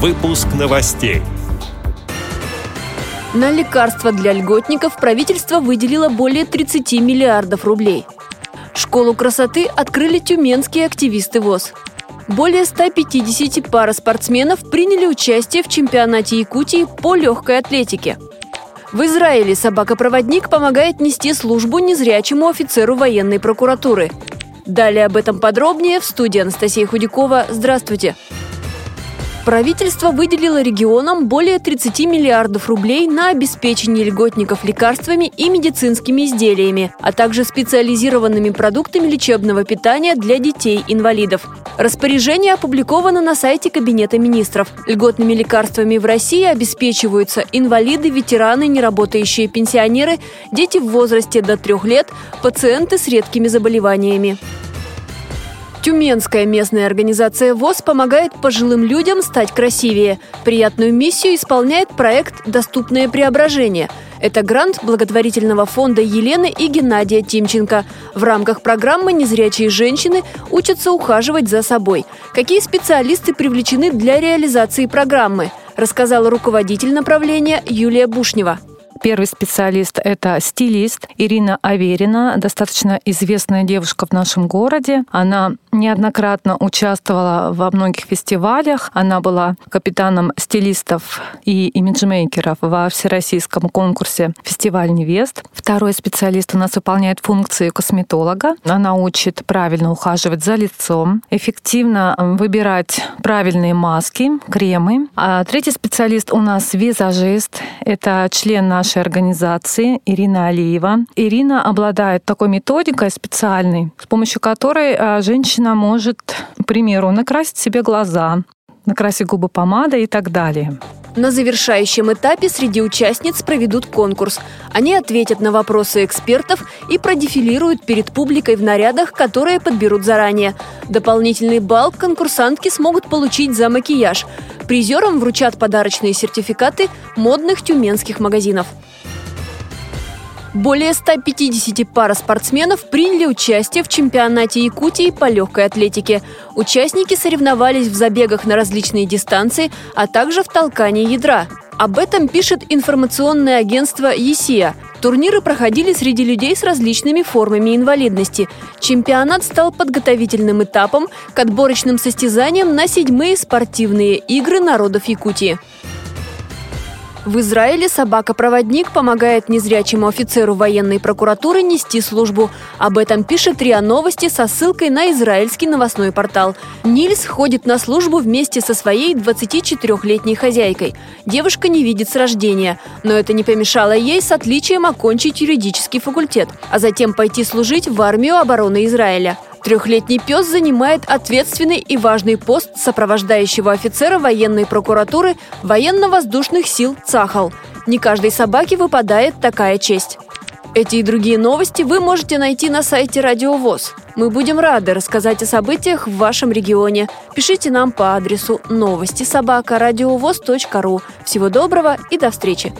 Выпуск новостей. На лекарства для льготников правительство выделило более 30 миллиардов рублей. Школу красоты открыли тюменские активисты ВОЗ. Более 150 пар спортсменов приняли участие в чемпионате Якутии по легкой атлетике. В Израиле собака-проводник помогает нести службу незрячему офицеру военной прокуратуры. Далее об этом подробнее в студии Анастасия Худякова. Здравствуйте! Правительство выделило регионам более 30 миллиардов рублей на обеспечение льготников лекарствами и медицинскими изделиями, а также специализированными продуктами лечебного питания для детей-инвалидов. Распоряжение опубликовано на сайте Кабинета министров. Льготными лекарствами в России обеспечиваются инвалиды, ветераны, неработающие пенсионеры, дети в возрасте до трех лет, пациенты с редкими заболеваниями. Тюменская местная организация ВОЗ помогает пожилым людям стать красивее. Приятную миссию исполняет проект «Доступное преображение». Это грант благотворительного фонда Елены и Геннадия Тимченко. В рамках программы незрячие женщины учатся ухаживать за собой. Какие специалисты привлечены для реализации программы, рассказала руководитель направления Юлия Бушнева. Первый специалист – это стилист Ирина Аверина, достаточно известная девушка в нашем городе. Она неоднократно участвовала во многих фестивалях. Она была капитаном стилистов и имиджмейкеров во всероссийском конкурсе «Фестиваль невест». Второй специалист у нас выполняет функции косметолога. Она учит правильно ухаживать за лицом, эффективно выбирать правильные маски, кремы. А третий специалист у нас визажист. Это член нашей нашей организации Ирина Алиева. Ирина обладает такой методикой специальной, с помощью которой а, женщина может, к примеру, накрасить себе глаза, накрасить губы помадой и так далее. На завершающем этапе среди участниц проведут конкурс. Они ответят на вопросы экспертов и продефилируют перед публикой в нарядах, которые подберут заранее. Дополнительный балл конкурсантки смогут получить за макияж. Призерам вручат подарочные сертификаты модных тюменских магазинов. Более 150 пар спортсменов приняли участие в чемпионате Якутии по легкой атлетике. Участники соревновались в забегах на различные дистанции, а также в толкании ядра. Об этом пишет информационное агентство «ЕСИА». Турниры проходили среди людей с различными формами инвалидности. Чемпионат стал подготовительным этапом к отборочным состязаниям на седьмые спортивные игры народов Якутии. В Израиле собака-проводник помогает незрячему офицеру военной прокуратуры нести службу. Об этом пишет РИА Новости со ссылкой на израильский новостной портал. Нильс ходит на службу вместе со своей 24-летней хозяйкой. Девушка не видит с рождения, но это не помешало ей с отличием окончить юридический факультет, а затем пойти служить в армию обороны Израиля. Трехлетний пес занимает ответственный и важный пост сопровождающего офицера военной прокуратуры военно-воздушных сил ЦАХАЛ. Не каждой собаке выпадает такая честь. Эти и другие новости вы можете найти на сайте Радио ВОЗ. Мы будем рады рассказать о событиях в вашем регионе. Пишите нам по адресу новости собака ру. Всего доброго и до встречи!